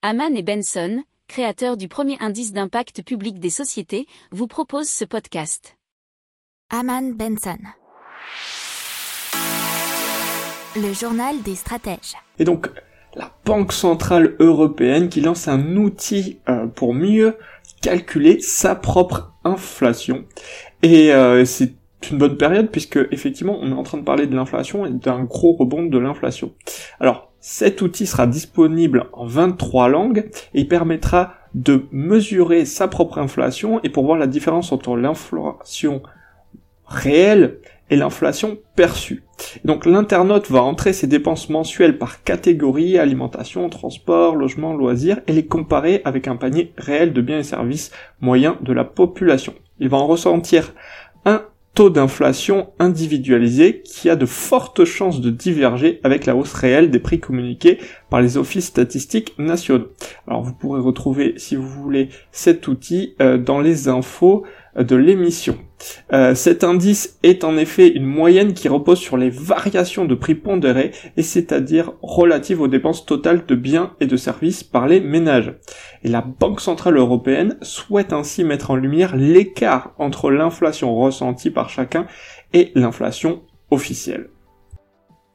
Haman et Benson, créateurs du premier indice d'impact public des sociétés, vous proposent ce podcast. Haman Benson. Le journal des stratèges. Et donc, la Banque Centrale Européenne qui lance un outil euh, pour mieux calculer sa propre inflation. Et euh, c'est une bonne période puisque effectivement on est en train de parler de l'inflation et d'un gros rebond de l'inflation. Alors cet outil sera disponible en 23 langues et permettra de mesurer sa propre inflation et pour voir la différence entre l'inflation réelle et l'inflation perçue. Donc l'internaute va entrer ses dépenses mensuelles par catégorie, alimentation, transport, logement, loisirs, et les comparer avec un panier réel de biens et services moyens de la population. Il va en ressentir un taux d'inflation individualisé qui a de fortes chances de diverger avec la hausse réelle des prix communiqués par les offices statistiques nationaux. Alors vous pourrez retrouver, si vous voulez, cet outil euh, dans les infos de l'émission. Euh, cet indice est en effet une moyenne qui repose sur les variations de prix pondérés et c'est-à-dire relatives aux dépenses totales de biens et de services par les ménages. Et la Banque Centrale Européenne souhaite ainsi mettre en lumière l'écart entre l'inflation ressentie par chacun et l'inflation officielle.